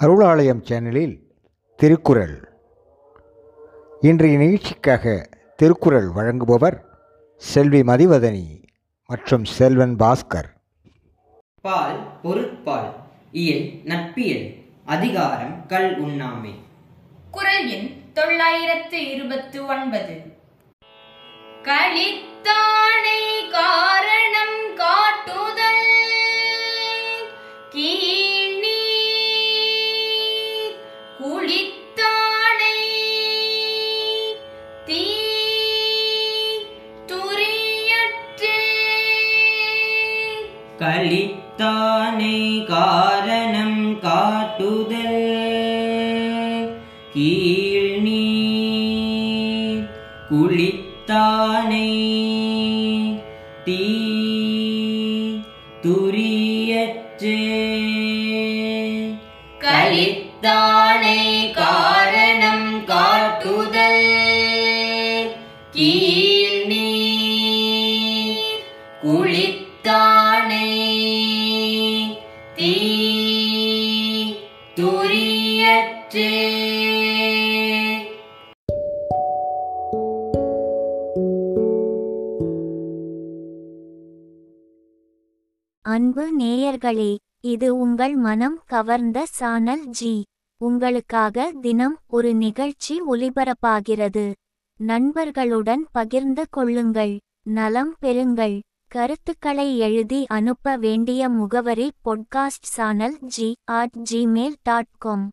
அருளாலயம் சேனலில் திருக்குறள். இன்றைய நிகழ்ச்சிக்காக திருக்குறள் வழங்குபவர் செல்வி மதிவதனி மற்றும் செல்வன் பாஸ்கர். பால் பொருட்பால் இயல் நட்பியல் அதிகாரம் கல் உண்ணாமை. குரல் எண் தொள்ளாயிரத்து இருபத்து ஒன்பது. களித்தானை காரணம் காட்டுதல் கீழ்நீர் களித்தானை காரணம் காட்டுதல். கீழ் நீர் குளித்தானை தீ துரியற்றே. களித்தானை காரணம் காட்டுதல். குளித்த தானே தீ துரியற்றே. அன்பு நேயர்களே இது உங்கள் மனம் கவர்ந்த சானல் ஜி. உங்களுக்காக தினம் ஒரு நிகழ்ச்சி ஒலிபரப்பாகிறது நண்பர்களுடன் பகிர்ந்து கொள்ளுங்கள். நலம் பெறுங்கள். கருத்துக்களை எழுதி அனுப்ப வேண்டிய முகவரி podcast channel G at Gmail dot com